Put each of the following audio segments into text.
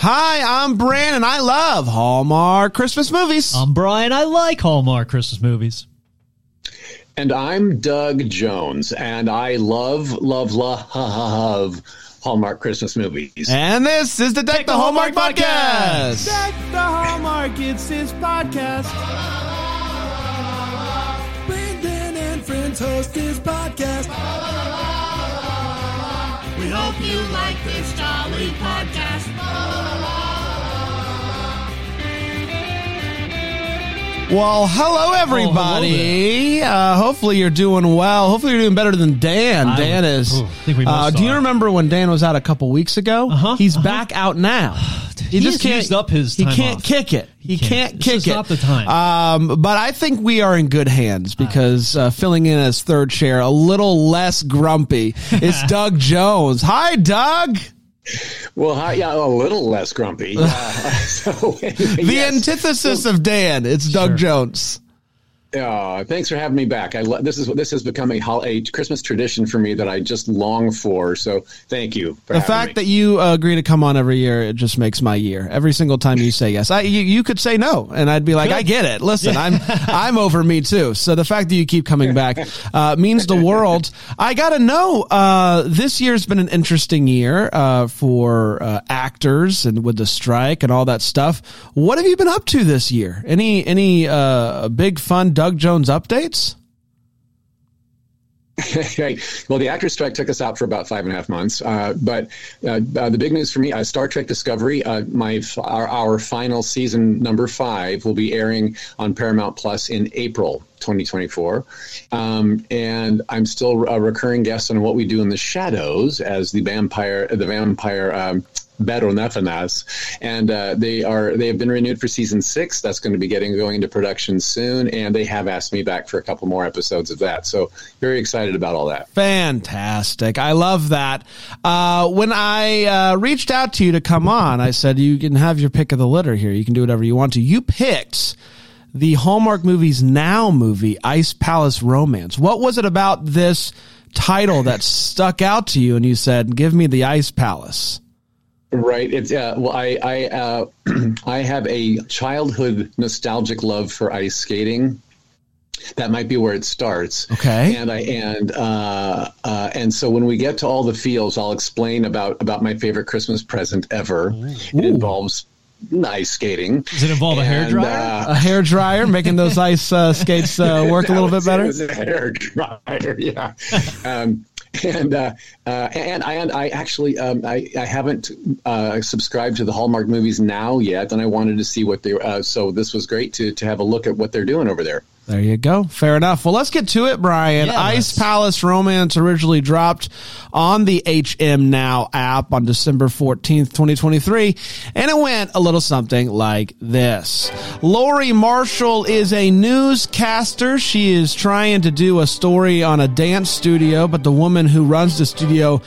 Hi, I'm Brandon. I love Hallmark Christmas movies. I'm Brian. I like Hallmark Christmas movies. And I'm Doug Jones, and I love, love, love Hallmark Christmas movies. And this is the Deck the, the Hallmark, Hallmark podcast. Deck the Hallmark, it's his podcast. Brandon and friends host his podcast. We hope you like this jolly podcast. Well, hello everybody. Oh, hello uh, hopefully you're doing well. Hopefully you're doing better than Dan. I Dan is. Uh, do you remember when Dan was out a couple weeks ago? Uh-huh, He's uh-huh. back out now. He, he just can't used up his. he can't off. kick it. He, he can't, can't, kick it. Not the time. Um, but I think we are in good hands because uh, filling in as third chair, a little less grumpy, is Doug Jones. Hi, Doug. Well, hi, yeah, a little less grumpy. Uh, so, anyway, the yes. antithesis of Dan. It's Doug sure. Jones. Uh, thanks for having me back. I lo- this is this has become a, a Christmas tradition for me that I just long for. So thank you. the fact me. that you uh, agree to come on every year it just makes my year. Every single time you say yes, I you, you could say no, and I'd be like, Good. I get it. Listen, I'm I'm over me too. So the fact that you keep coming back uh, means the world. I gotta know. Uh, this year's been an interesting year uh, for uh, actors and with the strike and all that stuff. What have you been up to this year? Any any uh, big fun? Doug Jones updates? well, the actor strike took us out for about five and a half months. Uh, but uh, uh, the big news for me, uh, Star Trek Discovery, uh, my our, our, final season number five will be airing on Paramount Plus in April 2024. Um, and I'm still a recurring guest on What We Do in the Shadows as the vampire, the vampire um, Baron Afanas, and uh, they are they have been renewed for season six. That's going to be getting going into production soon, and they have asked me back for a couple more episodes of that. So very excited about all that. Fantastic! I love that. Uh, when I uh, reached out to you to come on, I said you can have your pick of the litter here. You can do whatever you want to. You picked the Hallmark Movies Now movie, Ice Palace Romance. What was it about this title that stuck out to you, and you said, "Give me the Ice Palace"? Right. It's uh, well, I I uh, I have a childhood nostalgic love for ice skating. That might be where it starts. Okay. And I and uh, uh, and so when we get to all the feels, I'll explain about about my favorite Christmas present ever. Ooh. It involves ice skating. Does it involve and, a hair dryer? Uh, a hair dryer, making those ice uh, skates uh, work a little bit better. It was a hair dryer, yeah. um, and uh, uh, and I and I actually um, I I haven't uh, subscribed to the Hallmark movies now yet, and I wanted to see what they. Uh, so this was great to to have a look at what they're doing over there. There you go. Fair enough. Well, let's get to it, Brian. Yeah, Ice Palace Romance originally dropped on the HM Now app on December 14th, 2023, and it went a little something like this. Lori Marshall is a newscaster. She is trying to do a story on a dance studio, but the woman who runs the studio,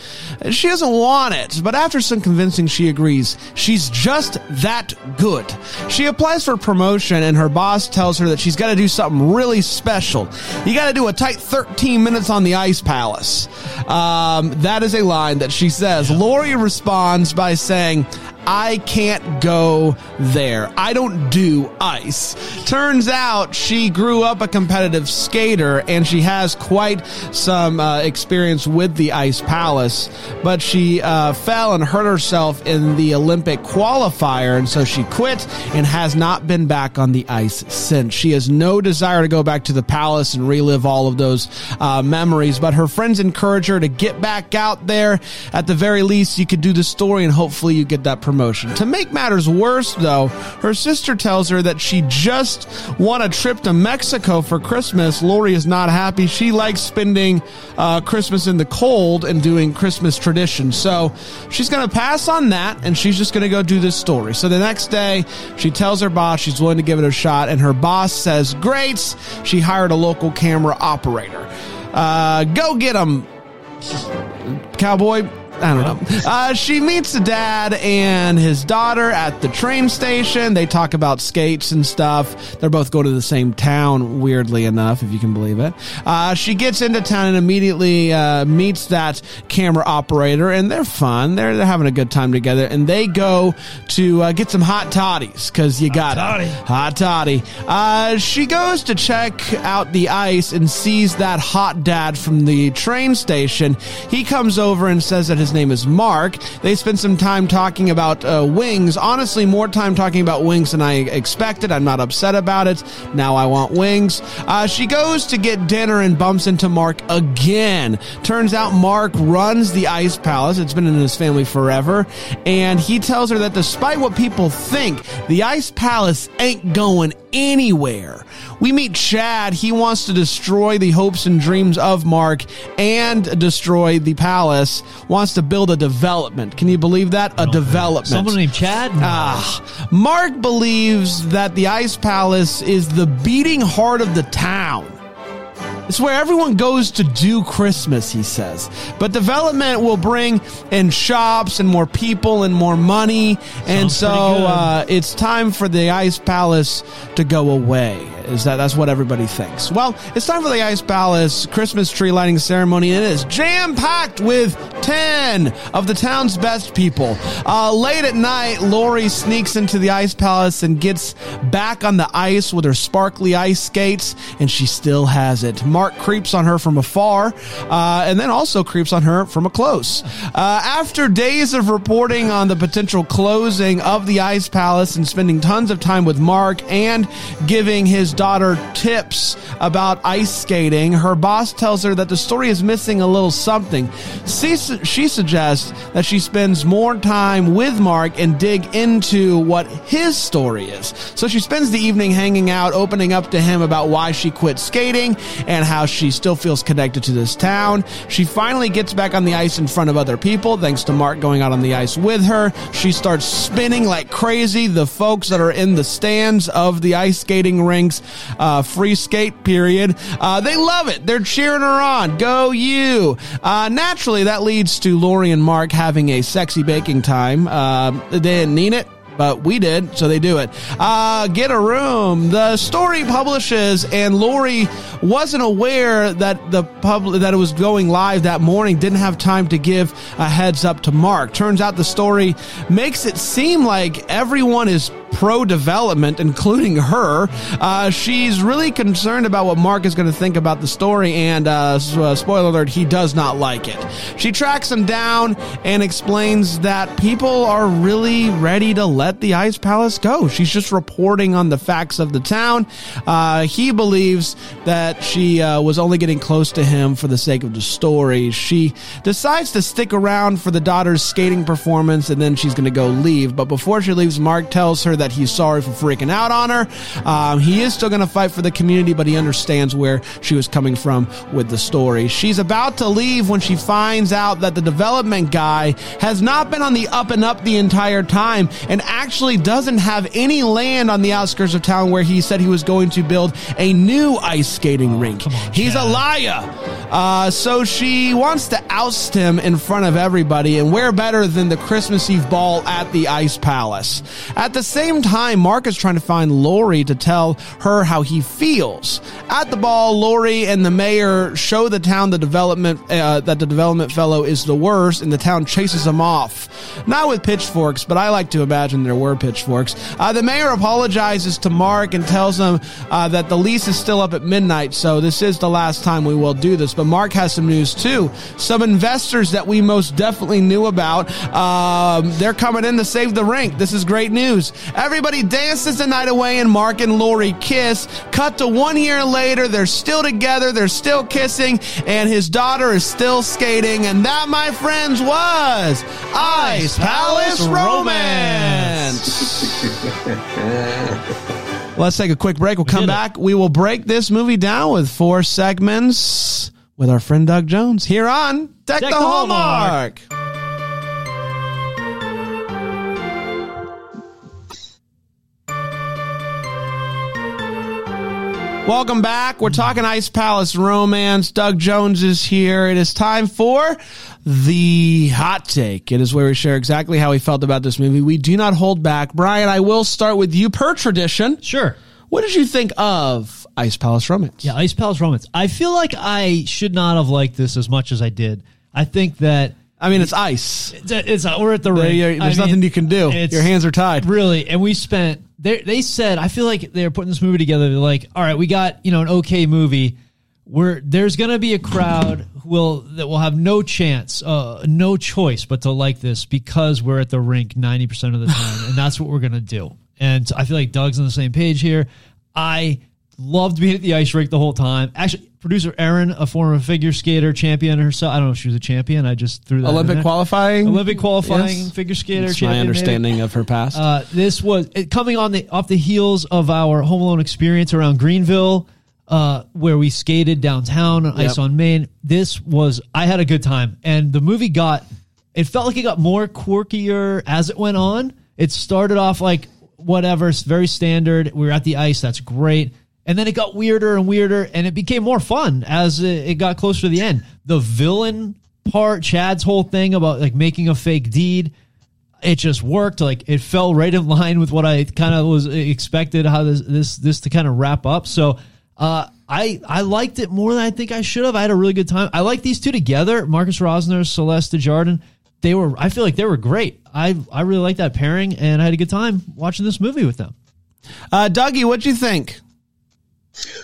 she doesn't want it. But after some convincing, she agrees. She's just that good. She applies for promotion and her boss tells her that she's got to do something really special. You got to do a tight 13 minutes on the Ice Palace. Um, that is a line that she says. Lori responds by saying, I can't go there. I don't do ice. Turns out she grew up a competitive skater and she has quite some uh, experience with the Ice Palace, but she uh, fell and hurt herself in the Olympic qualifier, and so she quit and has not been back on the ice since. She has no desire to go back to the palace and relive all of those uh, memories, but her friends encourage her to get back out there. At the very least, you could do the story and hopefully you get that promotion. To make matters worse, though, her sister tells her that she just won a trip to Mexico for Christmas. Lori is not happy. She likes spending uh, Christmas in the cold and doing Christmas traditions. So she's going to pass on that and she's just going to go do this story. So the next day, she tells her boss she's willing to give it a shot, and her boss says, Great. She hired a local camera operator. Uh, go get him, cowboy. I don't know. Uh, she meets the dad and his daughter at the train station. They talk about skates and stuff. They're both going to the same town, weirdly enough, if you can believe it. Uh, she gets into town and immediately uh, meets that camera operator, and they're fun. They're, they're having a good time together, and they go to uh, get some hot toddies because you got toddy. it. Hot toddy. Uh, she goes to check out the ice and sees that hot dad from the train station. He comes over and says that his name is Mark. They spend some time talking about uh, wings. Honestly, more time talking about wings than I expected. I'm not upset about it. Now I want wings. Uh, she goes to get dinner and bumps into Mark again. Turns out Mark runs the Ice Palace. It's been in his family forever. And he tells her that despite what people think, the Ice Palace ain't going anywhere. We meet Chad. He wants to destroy the hopes and dreams of Mark and destroy the palace. Wants to build a development. Can you believe that? A development. Someone named Chad? Ah, Mark believes that the Ice Palace is the beating heart of the town. It's where everyone goes to do Christmas, he says. But development will bring in shops and more people and more money. and so uh, it's time for the Ice Palace to go away. Is that that's what everybody thinks? Well, it's time for the Ice Palace Christmas tree lighting ceremony, and it is jam packed with ten of the town's best people. Uh, late at night, Lori sneaks into the Ice Palace and gets back on the ice with her sparkly ice skates, and she still has it. Mark creeps on her from afar, uh, and then also creeps on her from a close. Uh, after days of reporting on the potential closing of the Ice Palace and spending tons of time with Mark and giving his daughter tips about ice skating, her boss tells her that the story is missing a little something. She, she suggests that she spends more time with Mark and dig into what his story is. So she spends the evening hanging out, opening up to him about why she quit skating and how she still feels connected to this town. She finally gets back on the ice in front of other people, thanks to Mark going out on the ice with her. She starts spinning like crazy. The folks that are in the stands of the ice skating rinks, uh, free skate period, uh, they love it. They're cheering her on. Go you. Uh, naturally, that leads to Lori and Mark having a sexy baking time. Uh, they didn't need it but we did, so they do it. Uh, get a room. The story publishes, and Lori wasn't aware that the public that it was going live that morning. Didn't have time to give a heads up to Mark. Turns out the story makes it seem like everyone is pro development, including her. Uh, she's really concerned about what Mark is going to think about the story, and uh, uh, spoiler alert, he does not like it. She tracks him down and explains that people are really ready to let the Ice Palace go. She's just reporting on the facts of the town. Uh, he believes that she uh, was only getting close to him for the sake of the story. She decides to stick around for the daughter's skating performance, and then she's going to go leave. But before she leaves, Mark tells her that he's sorry for freaking out on her. Um, he is still going to fight for the community, but he understands where she was coming from with the story. She's about to leave when she finds out that the development guy has not been on the up and up the entire time and actually doesn't have any land on the outskirts of town where he said he was going to build a new ice skating rink. He's a liar. Uh, so she wants to oust him in front of everybody, and where better than the Christmas Eve ball at the Ice Palace? At the same time, Mark is trying to find Lori to tell her how he feels. At the ball, Lori and the mayor show the town the development uh, that the development fellow is the worst, and the town chases him off. Not with pitchforks, but I like to imagine there were pitchforks. Uh, the mayor apologizes to Mark and tells him uh, that the lease is still up at midnight, so this is the last time we will do this. But Mark has some news too. Some investors that we most definitely knew about, um, they're coming in to save the rink. This is great news. Everybody dances the night away, and Mark and Lori kiss. Cut to one year later, they're still together, they're still kissing, and his daughter is still skating. And that, my friends, was Ice Palace Romance. Let's take a quick break. We'll come back. We will break this movie down with four segments with our friend Doug Jones here on Deck, Deck the the Hallmark. Hallmark. Welcome back. We're talking Ice Palace romance. Doug Jones is here. It is time for the hot take. It is where we share exactly how we felt about this movie. We do not hold back. Brian, I will start with you per tradition. Sure. What did you think of Ice Palace romance? Yeah, Ice Palace romance. I feel like I should not have liked this as much as I did. I think that I mean, it's ice. it's, it's we're at the ring. There's I mean, nothing you can do. Your hands are tied. Really, and we spent. They they said I feel like they're putting this movie together. They're like, all right, we got you know an okay movie. We're there's gonna be a crowd who will that will have no chance, uh, no choice but to like this because we're at the rink ninety percent of the time, and that's what we're gonna do. And I feel like Doug's on the same page here. I loved being at the ice rink the whole time. Actually, producer Erin, a former figure skater, champion herself. I don't know if she was a champion. I just threw that Olympic qualifying. Olympic qualifying Yes. figure skater. That's champion, my maybe. understanding of her past. Uh, this was it, coming on the off the heels of our Home Alone experience around Greenville, uh, where we skated downtown on Ice on Main. This was I had a good time, and the movie got it felt like it got more quirkier as it went on. It started off like whatever, it's very standard. We were at the ice, that's great. And then it got weirder and weirder, and it became more fun as it, got closer to the end. The villain part, Chad's whole thing about like making a fake deed, it just worked. Like it fell right in line with what I kind of was expected how this this this to kind of wrap up. So uh, I I liked it more than I think I should have. I had a really good time. I like these two together, Marcus Rosner, Celeste Jardin. They were I feel like they were great. I I really like that pairing, and I had a good time watching this movie with them. Uh, Dougie, what'd you think?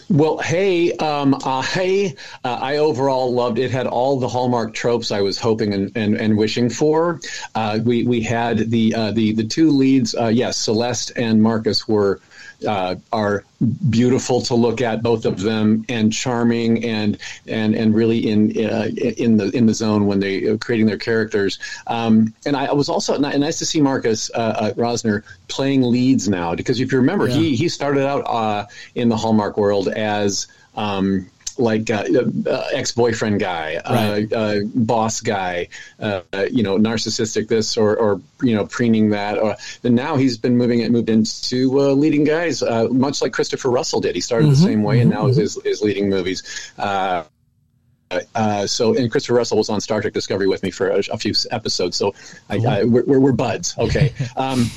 Well, hey, um, I uh, I overall loved it. Had all the hallmark tropes I was hoping and, and, and wishing for. Uh, we we had the uh, the the two leads. Uh, yes, Celeste and Marcus were uh, are beautiful to look at, both of them, and charming and and and really in uh, in the in the zone when they are creating their characters. Um, and I was also ni- nice to see Marcus uh, uh, Rosner playing leads now because if you remember, he he started out uh, in the Hallmark world as. Um, like uh, uh, ex-boyfriend guy, Right. uh, uh, boss guy, uh, uh, you know, narcissistic this or, or you know, preening that. Or, and now he's been moving it, moved into uh, leading guys, uh, much like Christopher Russell did. He started the same way, and now is, is, is leading movies. Uh, uh, so, and Christopher Russell was on Star Trek Discovery with me for a, a few episodes. So, I, I, we're, we're, we're buds. Okay. Um,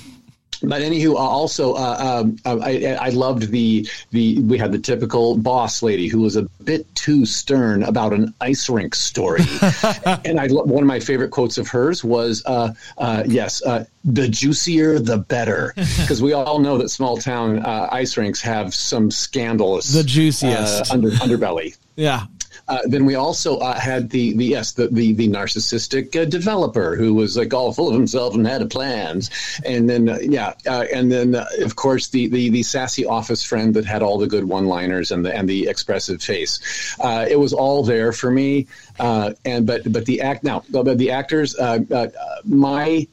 but anywho, uh, also uh, um, I, I loved the the we had the typical boss lady who was a bit too stern about an ice rink story, and I one of my favorite quotes of hers was, uh, uh, "Yes, uh, the juicier the better," because we all know that small town uh, ice rinks have some scandalous, The juiciest. uh, under, underbelly. Yeah. Uh, then we also uh, had the, the yes the the, the narcissistic uh, developer who was like all full of himself and had plans, and then uh, yeah, uh, and then uh, of course the, the the sassy office friend that had all the good one liners and the and the expressive face. Uh, it was all there for me, uh, and but but the act now but the actors uh, uh, my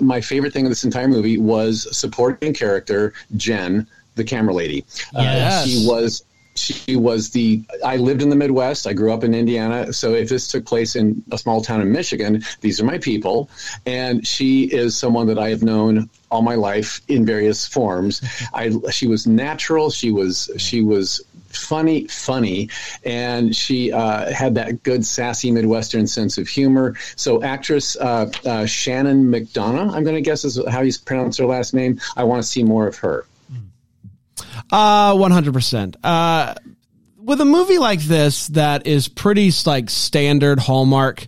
my favorite thing of this entire movie was supporting character Jen, the camera lady. Uh, Yes. she was she was the I lived in the Midwest. I grew up in Indiana. So if this took place in a small town in Michigan, these are my people. And she is someone that I have known all my life in various forms. I she was natural. She was she was funny, funny, and she uh, had that good sassy Midwestern sense of humor. So actress uh, uh, Shannon McDonough, I'm going to guess is how you pronounce her last name. I want to see more of her. Uh, one hundred percent. Uh, with a movie like this that is pretty like standard Hallmark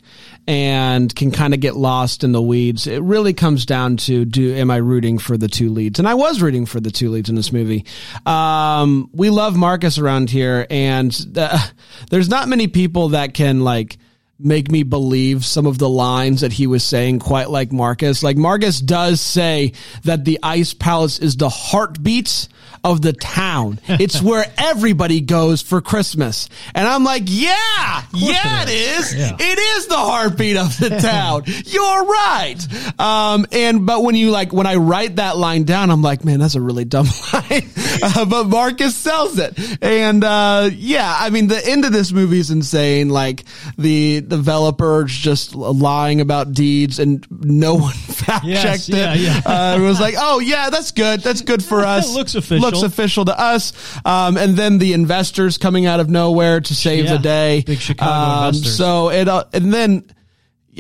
and can kind of get lost in the weeds, it really comes down to do am I rooting for the two leads? And I was rooting for the two leads in this movie. Um, we love Marcus around here, and uh, there's not many people that can like make me believe some of the lines that he was saying quite like Marcus. Like Marcus does say that the Ice Palace is the heartbeat of the town. It's where everybody goes for Christmas. And I'm like, yeah, yeah, it is. Yeah. It is the heartbeat of the town. You're right. Um, and, but when you like, when I write that line down, I'm like, man, that's a really dumb line. Uh, but Marcus sells it. And, uh, yeah, I mean, the end of this movie is insane. Like the developers just lying about deeds and no one fact checked Yes, it. yeah. Uh, it was like, oh yeah, that's good. That's good for us. Looks official. looks official to us. Um, and then the investors coming out of nowhere to save Yeah. the day. Big Chicago Um, investors. So it, uh, and then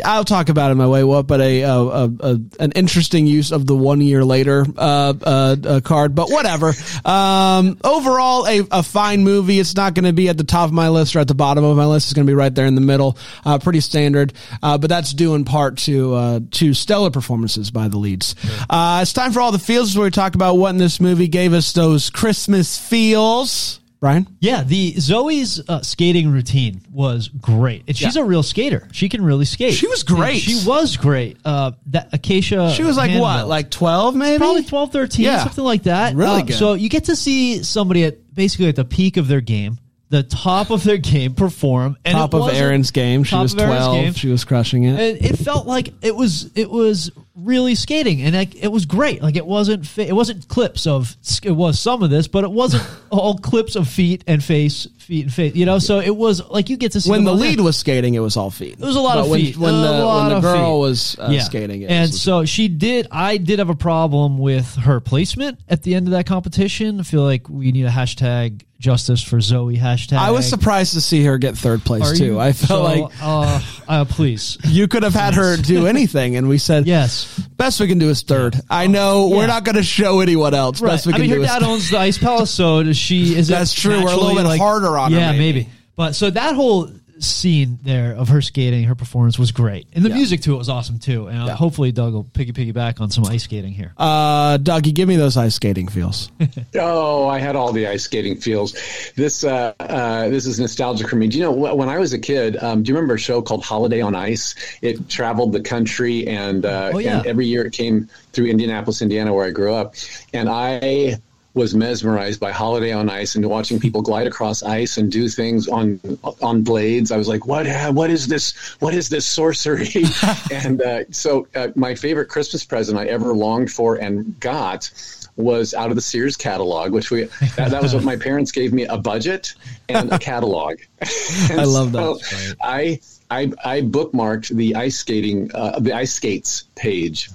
I'll talk about it my way up, but a, a, a, an interesting use of the one year later uh, uh, uh, card, but whatever. Um, overall, a, a fine movie. It's not going to be at the top of my list or at the bottom of my list. It's going to be right there in the middle. Uh, pretty standard, uh, but that's due in part to uh, to stellar performances by the leads. Uh, it's time for all the feels, where we talk about what in this movie gave us those Christmas feels. Brian. Yeah, the Zoe's uh, skating routine was great. And she's Yeah. a real skater. She can really skate. She was great. And She was great. Uh, that Acacia. She was like what, like twelve, maybe? probably 12, 13, Yeah. something like that. Really Uh, good. So you get to see somebody at basically at the peak of their game, the top of their game perform. And top of Erin's game. She was twelve. game. She was crushing it. And it felt like it was it was really skating, and like, it was great. Like it wasn't it wasn't clips of it was some of this, but it wasn't all clips of feet and face, feet and face. You know, so it was like you get to see when the lead there. was skating, it was all feet. It was a lot But of when, feet. When A the when the girl feet. was uh, skating, it and so she did. I did have a problem with her placement at the end of that competition. I feel like we need a hashtag justice for Zoe hashtag. I was surprised to see her get third place Are too. you? I felt So, like uh, uh, please, you could have had her do anything, and we said, yes. best we can do is third. I know Yeah. we're not going to show anyone else. Right. Best we I can mean, her do is dad owns the Ice Palace, so does she is it That's true. We're a little bit harder on her, Yeah, maybe. maybe. But so that whole scene there of her skating, her performance was great, and the Yeah. music to it was awesome too. And uh, Yeah. hopefully, Doug will piggy piggyback on some ice skating here. Uh, Dougie, give me those ice skating feels. Oh, I had all the ice skating feels. This uh, uh, this is nostalgic for me. Do you know when I was a kid? Um, do you remember a show called Holiday on Ice? It traveled the country, and, uh, Oh, yeah. and every year it came through Indianapolis, Indiana, where I grew up, and I was mesmerized by Holiday on Ice and watching people glide across ice and do things on on blades. I was like, what? What is this? What is this sorcery? and uh, so, uh, my favorite Christmas present I ever longed for and got was out of the Sears catalog, which we that, that was what my parents gave me a budget and a catalog. And I love so that. I I I bookmarked the ice skating uh, the ice skates page.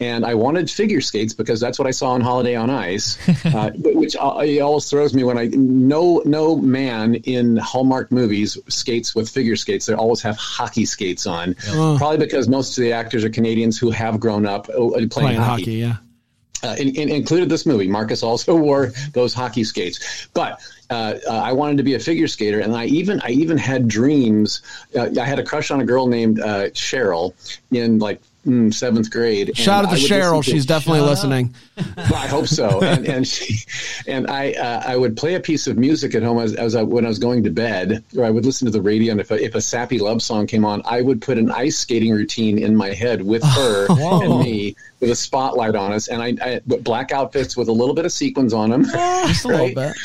And I wanted figure skates because that's what I saw on Holiday on Ice, uh, which uh, it always throws me when I no no man in Hallmark movies skates with figure skates. They always have hockey skates on, probably because most of the actors are Canadians who have grown up uh, playing, Playing hockey hockey, yeah. uh, in, in, included this movie. Marcus also wore those hockey skates, but uh, uh, I wanted to be a figure skater, and I even I even had dreams. Uh, I had a crush on a girl named uh, Cheryl in like mm, seventh grade. Shout out to Cheryl. to- She's definitely listening. well, I hope so. And and she, and I uh, I would play a piece of music at home as, as I, when I was going to bed, or I would listen to the radio. And if a, if a sappy love song came on, I would put an ice skating routine in my head with her and me with a spotlight on us, and I, I black outfits with a little bit of sequins on them. Just a little bit.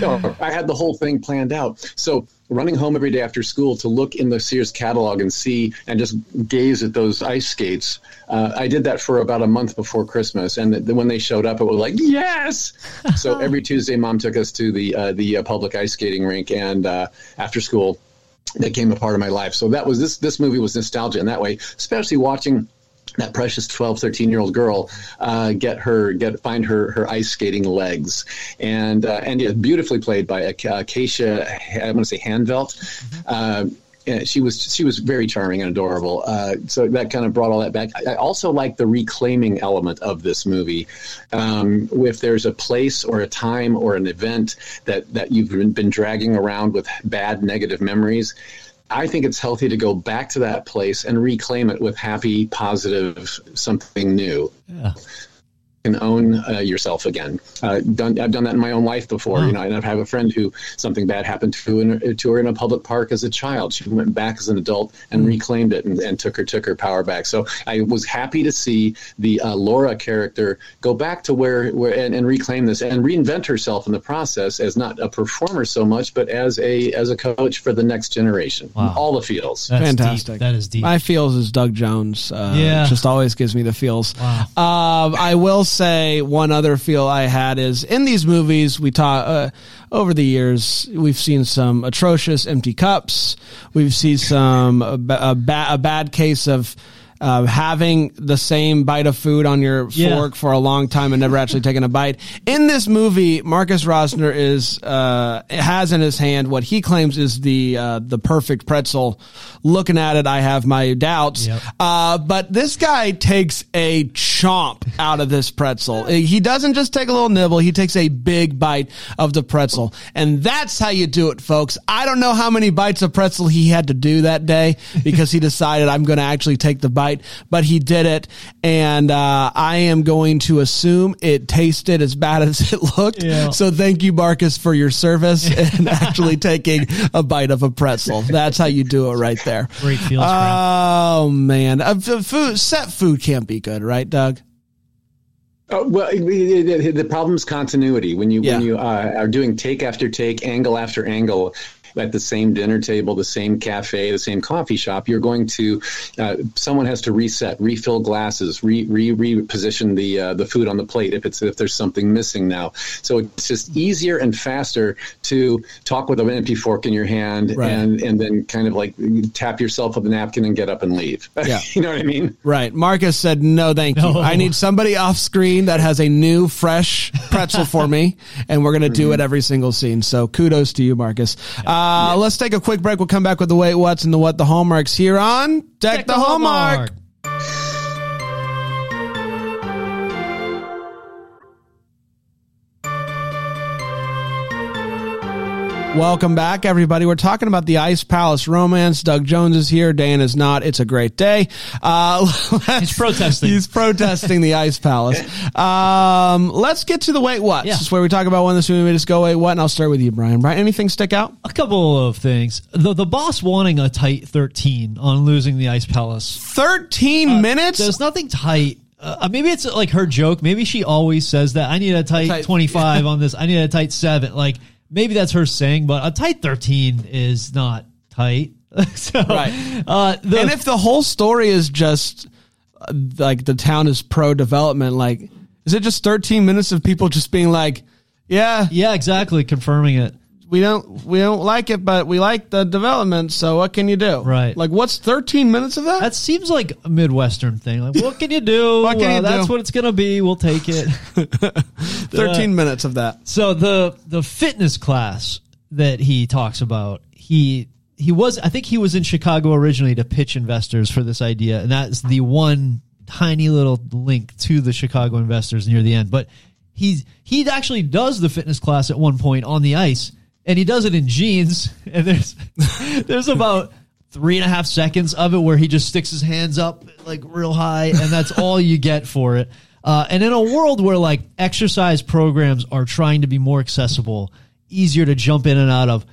No, I had the whole thing planned out. So running home every day after school to look in the Sears catalog and see and just gaze at those ice skates. Uh, I did that for about a month before Christmas, and then when they showed up, it was like yes. so every Tuesday, mom took us to the uh, the uh, public ice skating rink, and uh, after school, that became a part of my life. So that was this this movie was nostalgia in that way, especially watching that precious 12 13 year old girl uh, get her get find her her ice skating legs and uh, and yeah, beautifully played by Ac- Acacia I'm going to say Handvelt uh, and she was she was very charming and adorable. Uh, so that kind of brought all that back. I, I also like the reclaiming element of this movie. Um, if there's a place or a time or an event that that you've been, been dragging around with bad negative memories, I think it's healthy to go back to that place and reclaim it with happy, positive, something new. Yeah. And own uh, yourself again. Uh, done, I've done that in my own life before, Wow. you know. And I have a friend who something bad happened to in, to her in a public park as a child. She went back as an adult and reclaimed it and, and took her took her power back. So I was happy to see the uh, Laura character go back to where where and, and reclaim this and reinvent herself in the process as not a performer so much, but as a as a coach for the next generation. Wow. All the feels. That's Fantastic. Deep. That is deep. My feels is Doug Jones. Uh, Yeah. Just always gives me the feels. Wow. Um, I will say one other feel I had is in these movies we talk uh, over the years we've seen some atrocious empty cups. We've seen some a, a, ba- a bad case of uh, having the same bite of food on your Yeah. fork for a long time and never actually taking a bite. In this movie, Marcus Rosner is uh, has in his hand what he claims is the uh, the perfect pretzel. Looking at it, I have my doubts. Yep. Uh, but this guy takes a chomp out of this pretzel. He doesn't just take a little nibble; he takes a big bite of the pretzel, and that's how you do it, folks. I don't know how many bites of pretzel he had to do that day because he decided I'm going to actually take the bite, but he did it, and uh, I am going to assume it tasted as bad as it looked. Yeah. So thank you, Marcus, for your service and actually taking a bite of a pretzel. That's how you do it right there. Great feels, Oh man, uh, food set food can't be good, right, Doug? Uh, well, the, the, the problem is continuity. When you Yeah. when you uh, are doing take after take, angle after angle at the same dinner table, the same cafe, the same coffee shop, you're going to uh, someone has to reset, refill glasses, re, re reposition the uh, the food on the plate if it's if there's something missing now. So it's just easier and faster to talk with an empty fork in your hand Right. and and then kind of like tap yourself with a napkin and get up and leave. Yeah. you know what I mean? Right. Marcus said, no, thank you. I need somebody off screen that has a new, fresh pretzel for me, and we're going to do it every single scene. So kudos to you, Marcus. Uh, Uh, let's take a quick break. We'll come back with the wait, what's, and the what the hallmarks here on Deck, the, Hallmark. Welcome back, everybody. We're talking about the Ice Palace romance. Doug Jones is here. Dan is not. It's a great day. Uh, He's protesting. He's protesting the Ice Palace. Um, let's get to the wait what. Yeah. This is where we talk about when this movie made us go wait what. And I'll start with you, Brian. Brian, anything stick out? A couple of things. The the boss wanting a tight 13 on losing the Ice Palace. 13 minutes? There's nothing tight. Uh, maybe it's like her joke. Maybe she always says that. I need a tight, Tight- 25 on this. I need a tight 7. Like maybe that's her saying, but a tight 13 is not tight. so, Right. Uh, the, and if the whole story is just uh, like the town is pro development, like, is it just 13 minutes of people just being like, yeah, yeah, exactly. Confirming it. We don't we don't like it, but we like the development. So what can you do? Right. Like, what's 13 minutes of that? That seems like a Midwestern thing. Like, what can you do? What can Uh, you that's do? what it's going to be. We'll take it. 13 minutes of that. So the the fitness class that he talks about, he he was I think he was in Chicago originally to pitch investors for this idea, and that's the one tiny little link to the Chicago investors near the end. But he's he actually does the fitness class at one point on the ice, and he does it in jeans. And there's there's about three and a half seconds of it where he just sticks his hands up like real high, and that's all you get for it. Uh, and in a world where like exercise programs are trying to be more accessible, easier to jump in and out of,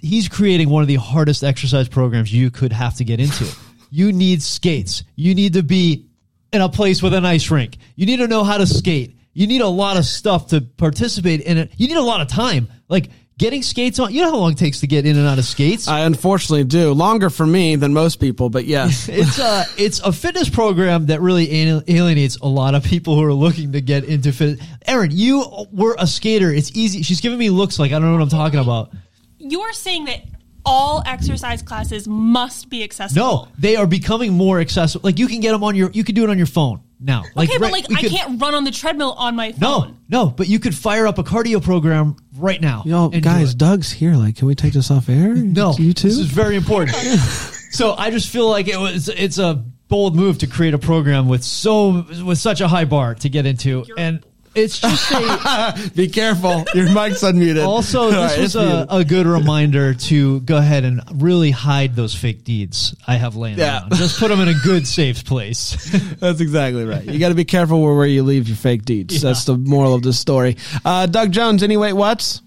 he's creating one of the hardest exercise programs you could have to get into. you need skates. You need to be in a place with an ice rink. You need to know how to skate. You need a lot of stuff to participate in it. You need a lot of time. Like getting skates on. You know how long it takes to get in and out of skates. I unfortunately do. Longer for me than most people, but yes. it's a it's a fitness program that really alienates a lot of people who are looking to get into fit. Erin, you were a skater. It's easy. She's giving me looks like I don't know what I'm talking about. You're saying that all exercise classes must be accessible. No, they are becoming more accessible. Like you can get them on your. You can do it on your phone now. Like okay, right- but like I could- can't run on the treadmill on my phone. No, no, but you could fire up a cardio program right now. Yo, and guys. Doug's here. Like, can we take this off air? No, you too. This is very important. so I just feel like it was it's a bold move to create a program with so with such a high bar to get into, and it's just a. Be careful. Your mic's unmuted. Also, this right, was it's a, a good reminder to go ahead and really hide those fake deeds I have laying Yeah. around. Just put them in a good, safe place. That's exactly right. You got to be careful where, where you leave your fake deeds. That's the moral of the story. Uh, Doug Jones, anyway, wait what's?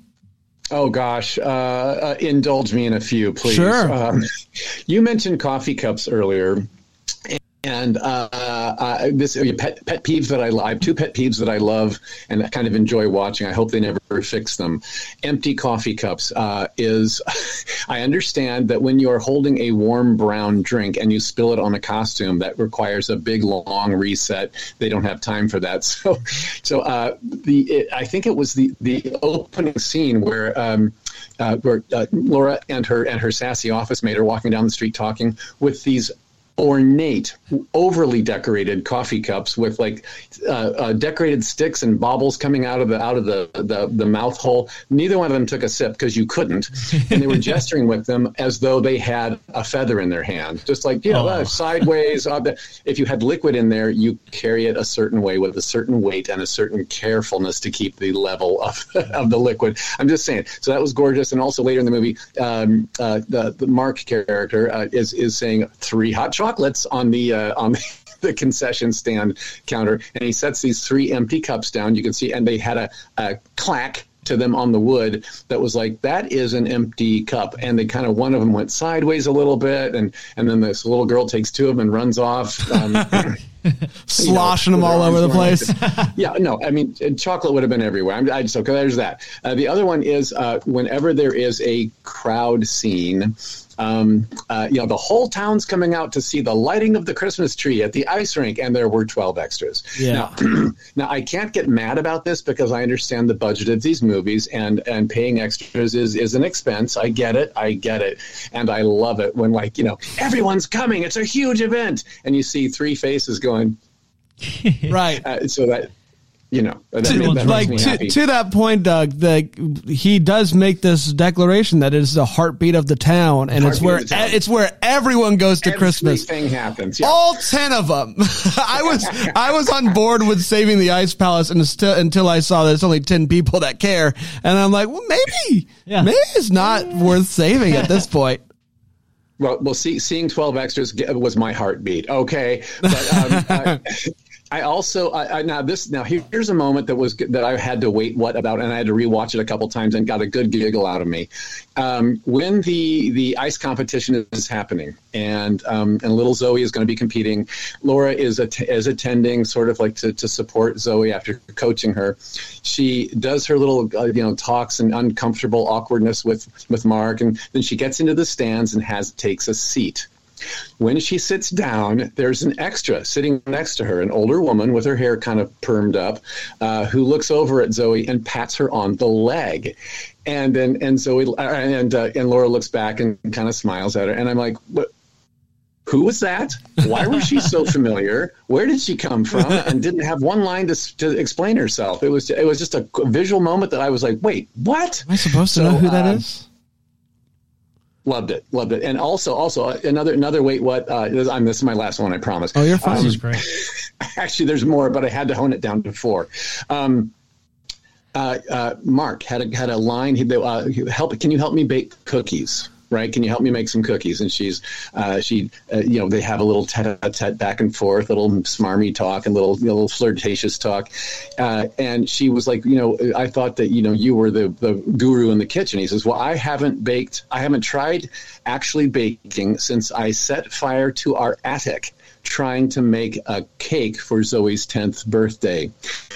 Oh gosh, uh, uh, indulge me in a few, please. Sure. Um, you mentioned coffee cups earlier, and uh, uh, this pet pet peeves that I, I have two pet peeves that I love and kind of enjoy watching. I hope they never fix them. Empty coffee cups uh, is. I understand that when you are holding a warm brown drink and you spill it on a costume, that requires a big long reset. They don't have time for that. So, so uh, the it, I think it was the the opening scene where. Um, uh, where uh, Laura and her and her sassy office mate are walking down the street talking with these ornate, overly decorated coffee cups with like uh, uh, decorated sticks and baubles coming out of the out of the the, the mouth hole. Neither one of them took a sip because you couldn't, and they were gesturing with them as though they had a feather in their hand, just like you know, uh, sideways. If you had liquid in there, you carry it a certain way with a certain weight and a certain carefulness to keep the level of of the liquid. I'm just saying. So that was gorgeous, and also later in the movie, um, uh, the, the Mark character uh, is is saying three hot chocolates on the uh, on the concession stand counter, and he sets these three empty cups down. You can see, and they had a, a clack to them on the wood that was like that is an empty cup. And they kind of one of them went sideways a little bit and and then this little girl takes two of them and runs off um, sloshing know, them all over the place. yeah no i mean chocolate would have been everywhere. I'm I just okay there's that. Uh, the other one is uh, whenever there is a crowd scene um, uh, you know, the whole town's coming out to see the lighting of the Christmas tree at the ice rink, and there were 12 extras. Yeah. Now, now, I can't get mad about this because I understand the budget of these movies, and, and paying extras is, is an expense. I get it. I get it. And I love it when, like, you know, everyone's coming. It's a huge event. And you see three faces going, right. Uh, so that you know, that, to, that like to, to, that point, Doug, that he does make this declaration that it is the heartbeat of the town, and it's where it's where everyone goes to Everything Christmas. Everything happens. Yeah. All ten of them. I was I was on board with saving the Ice Palace, and still, until I saw that there's only ten people that care, and I'm like, well, maybe, yeah. maybe it's not worth saving at this point. Well, well, see, seeing twelve extras was my heartbeat. Okay, but um, uh, I also I, I, now this now here's a moment that was that I had to wait what about and I had to rewatch it a couple times and got a good giggle out of me um, when the the ice competition is happening and um, and little Zoe is going to be competing. Laura is is attending sort of like to, to support Zoe after coaching her. She does her little uh, you know talks and uncomfortable awkwardness with with Mark and then she gets into the stands and has takes a seat when she sits down, there's an extra sitting next to her, an older woman with her hair kind of permed up, uh, who looks over at Zoe and pats her on the leg. And then and Zoe uh, and uh, and Laura looks back and kind of smiles at her, and I'm like, what? Who was that? Why was she so familiar? Where did she come from? And didn't have one line to, to explain herself. It was it was just a visual moment that I was like, wait, what? Am I supposed to so, know who that uh, is? Loved it, loved it, and also, also another another wait. What uh, I'm this is my last one, I promise. Oh, you're fine. Um, this is great. Actually, there's more, but I had to hone it down to four. Um, uh, uh, Mark had a had a line. He uh, help. Can you help me bake cookies? Right? Can you help me make some cookies? And she's, uh, she, uh, you know, they have a little tete-a-tete back and forth, a little smarmy talk and little, you know, little flirtatious talk. Uh, and she was like, you know, I thought that, you know, you were the, the guru in the kitchen. He says, well, I haven't baked, I haven't tried actually baking since I set fire to our attic trying to make a cake for Zoe's 10th birthday.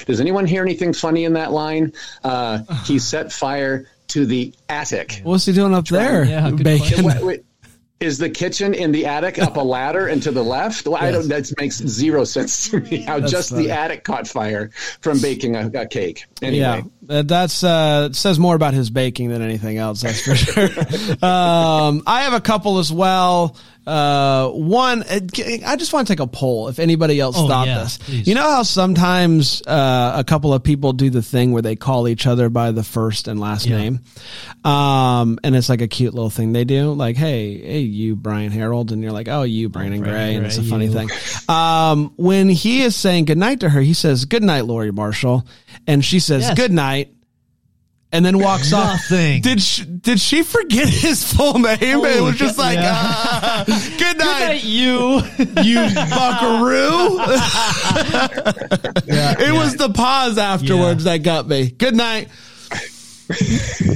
Does anyone hear anything funny in that line? Uh, he set fire to the attic. What's he doing up there? Yeah, Bacon. Wait, wait, is the kitchen in the attic up a ladder and to the left? Well, yes. I don't. That makes zero sense to me. How that's just funny. the attic caught fire from baking a, a cake. Anyway. Yeah, that's uh, says more about his baking than anything else. That's for sure. um, I have a couple as well. Uh, one, uh, I just want to take a poll if anybody else oh, thought yeah, this. Please. You know how sometimes uh, a couple of people do the thing where they call each other by the first and last yeah. name, um, and it's like a cute little thing they do, like "Hey, hey, you Brian Harold," and you're like, "Oh, you Brandon, Brandon Gray," and it's a funny you. thing. Um, when he is saying goodnight to her, he says, "Good night, Lori Marshall," and she says, yes. "Good night." And then walks off. Did she, did she forget his full name? Holy it was just like, yeah. ah, good, night. good night, you, you buckaroo. yeah, it yeah. was the pause afterwards that got me. Good night.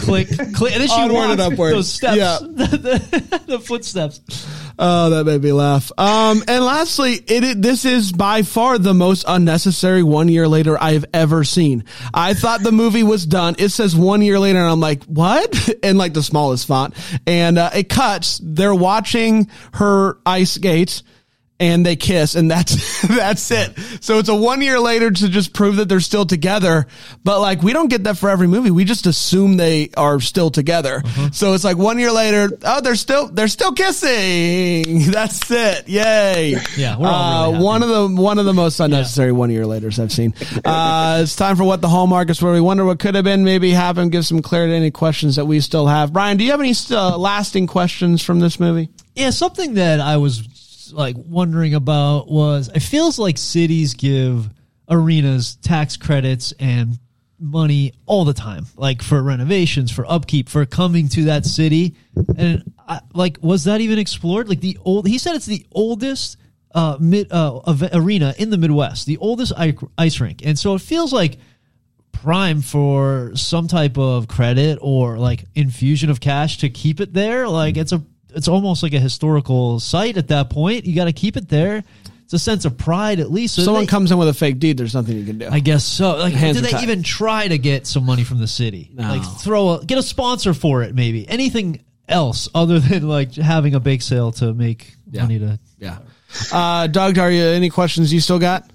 click, click, and then she Onward and upward. those steps, yeah. the, the, the footsteps. Oh, that made me laugh. Um, and lastly, it, it, this is by far the most unnecessary one year later I've ever seen. I thought the movie was done. It says one year later, and I'm like, what? In like the smallest font, and uh, it cuts. They're watching her ice skates and they kiss and that's that's it. So it's a one year later to just prove that they're still together. But like we don't get that for every movie. We just assume they are still together. Uh-huh. So it's like one year later, oh they're still they're still kissing. That's it. Yay. Yeah, we're all really uh, one of the one of the most unnecessary yeah. one year laters I've seen. Uh, it's time for what the hallmark is where we wonder what could have been, maybe happen, give some clarity to any questions that we still have. Brian, do you have any uh, lasting questions from this movie? Yeah, something that I was like wondering about was it feels like cities give arenas tax credits and money all the time, like for renovations, for upkeep, for coming to that city. And I, like, was that even explored? Like the old, he said it's the oldest uh, mid uh, arena in the Midwest, the oldest ice rink, and so it feels like prime for some type of credit or like infusion of cash to keep it there. Like it's a it's almost like a historical site at that point. You got to keep it there. It's a sense of pride, at least. So Someone they, comes in with a fake deed. There's nothing you can do. I guess so. Like, Hands do they tied. even try to get some money from the city? No. Like, throw a, get a sponsor for it, maybe anything else other than like having a bake sale to make yeah. money to. Yeah. Uh, Doug, are you any questions you still got?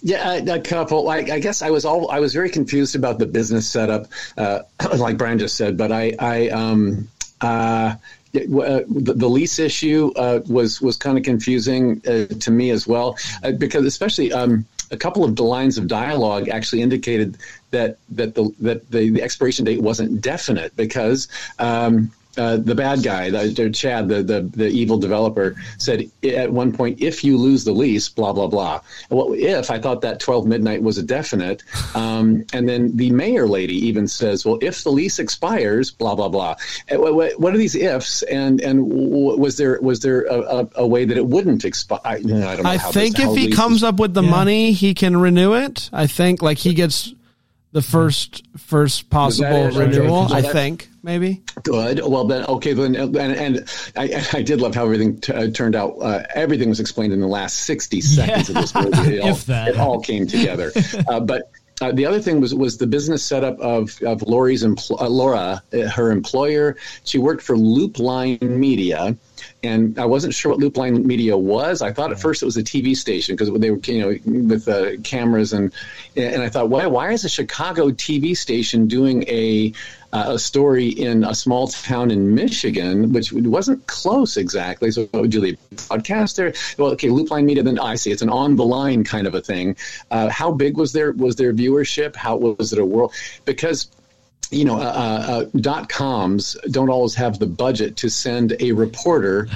Yeah, a couple. Like I guess I was all I was very confused about the business setup, uh, like Brian just said. But I, I, um, uh, uh, the, the, lease issue uh, was was kind of confusing uh, to me as well uh, because especially um, a couple of the lines of dialogue actually indicated that that the that the, the expiration date wasn't definite because um, uh, the bad guy, the, Chad, the, the, the evil developer, said at one point, "If you lose the lease, blah blah blah." Well, if I thought that twelve midnight was a definite, um, and then the mayor lady even says, "Well, if the lease expires, blah blah blah." Uh, what, what are these ifs? And and was there was there a, a, way that it wouldn't expire? I, I, I think this, if he comes up with the yeah. money, he can renew it. I think like he gets the first first possible renewal. I think maybe. Good. Well, then okay. Then and, and I, I did love how everything t- uh, turned out. Uh, everything was explained in the last sixty seconds yeah. of this movie. It, all, it all came together. Uh, but uh, the other thing was was the business setup of of Laurie's empl- uh, Laura, uh, her employer. She worked for Loopline Media, and I wasn't sure what Loopline Media was. I thought at first it was a TV station because they were, you know, with uh, cameras and and I thought, why why is a Chicago TV station doing a uh, a story in a small town in Michigan, which wasn't close exactly. So, what would you leave podcaster? Well, okay, Loopline Media. Then I see it's an on the line kind of a thing. Uh, how big was their was their viewership? How was it a world? Because you know, uh, uh, uh, dot coms don't always have the budget to send a reporter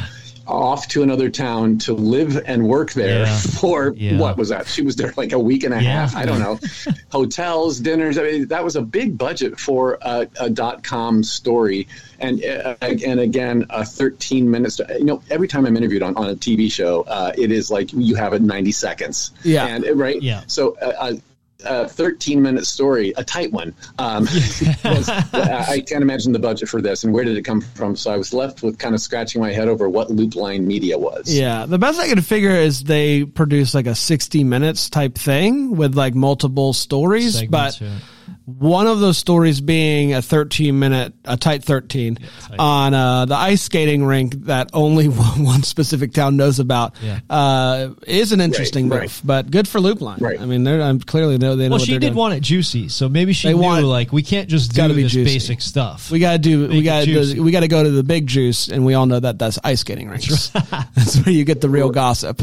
off to another town to live and work there yeah. for yeah. what was that? She was there like a week and a yeah. half. I don't know. Hotels, dinners. I mean, that was a big budget for a, a dot com story. And uh, and again, uh, 13 minutes. To, you know, every time I'm interviewed on, on a TV show, uh, it is like you have it 90 seconds. Yeah. And right. Yeah. So uh, uh, a 13 minute story, a tight one. Um, was, I can't imagine the budget for this and where did it come from. So I was left with kind of scratching my head over what Loopline Media was. Yeah, the best I could figure is they produce like a 60 minutes type thing with like multiple stories, Segments, but. Yeah one of those stories being a 13 minute, a tight 13 yeah, tight. on uh, the ice skating rink that only one specific town knows about yeah. uh, is an interesting right, move. Right. But good for Loopline. Right. I mean, they're I'm clearly know they know. Well, she did doing. want it juicy, so maybe she they knew want, like we can't just do this juicy. basic stuff. We got to do. Make we gotta. we got to go to the big juice, and we all know that that's ice skating rinks. that's where you get the real gossip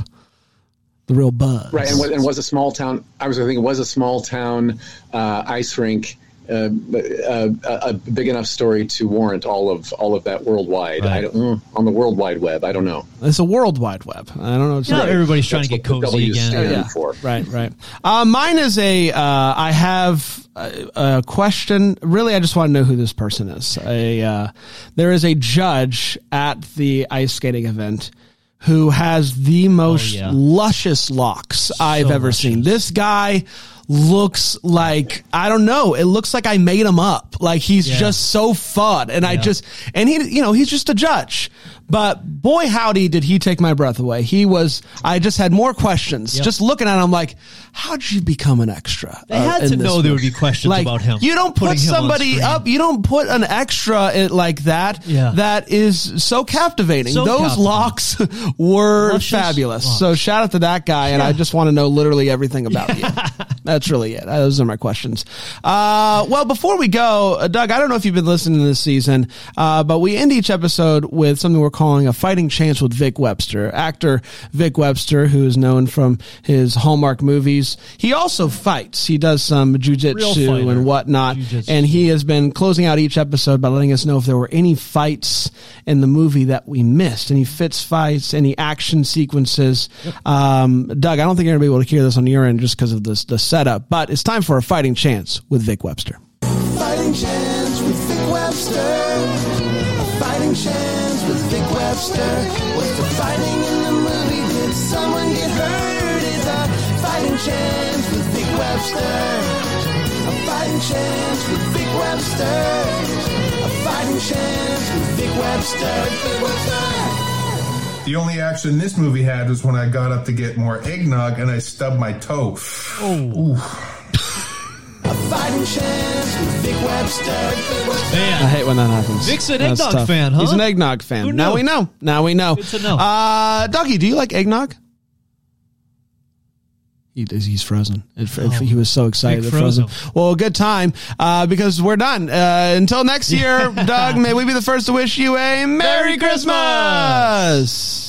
the real buzz. Right, and, and was a small town. I was thinking, it was a small town uh, ice rink. Uh, uh, a big enough story to warrant all of all of that worldwide. Right. I don't, mm, on the World Wide Web, I don't know. It's a World Wide Web. I don't know. Not everybody's trying to get cozy again. Yeah. For. Right, right. Uh, mine is a. Uh, I have a, a, question. Really, I just want to know who this person is. A uh, there is a judge at the ice skating event who has the oh, most oh, yeah. luscious locks so I've ever luscious. seen. This guy looks like I don't know. It looks like I made him up. Like he's yeah. just so fun, and yeah. I just and he, you know, he's just a judge. But boy, howdy, did he take my breath away. He was, I just had more questions. Yep. Just looking at him, I'm like, how'd you become an extra? They uh, had to know there would be questions Like, about him. You don't put somebody up, you don't put an extra in, like that, Yeah. that is so captivating. So Those captivating. locks were Luscious fabulous. locks. So shout out to that guy. And I just want to know literally everything about you. That's really it. Those are my questions. Uh, well, before we go, uh, Doug, I don't know if you've been listening to this season, uh, but we end each episode with something we're calling a fighting chance with Vic Webster. Actor Vic Webster, who is known from his Hallmark movies. He also fights. He does some Real jujitsu and whatnot. Jiu-jitsu. And he has been closing out each episode by letting us know if there were any fights in the movie that we missed, any fits fights, any action sequences. Um, Doug, I don't think you're going to be able to hear this on your end just because of this, the setup, but it's time for a fighting chance with Vic Webster. Fighting chance with Vic Webster. A fighting chance with Vic Was the fighting in the movie? Did someone get hurt? Is a fighting chance with Vic Webster. A fighting chance with Vic Webster. A fighting chance with Vic Webster. Vic Webster. The only action this movie had was when I got up to get more eggnog and I stubbed my toe. A fighting chance with Vic Webster. Vic Webster. I hate when that happens. Vic's an That's eggnog tough. fan, huh? He's an eggnog fan. Who Now we know. Now we know. Good to know. Uh, Dougie, do you like eggnog? He, he's frozen. It, he was so excited. Big it frozen. frozen. Well, good time uh, because we're done. Uh, until next year, Doug, may we be the first to wish you a Merry, Christmas.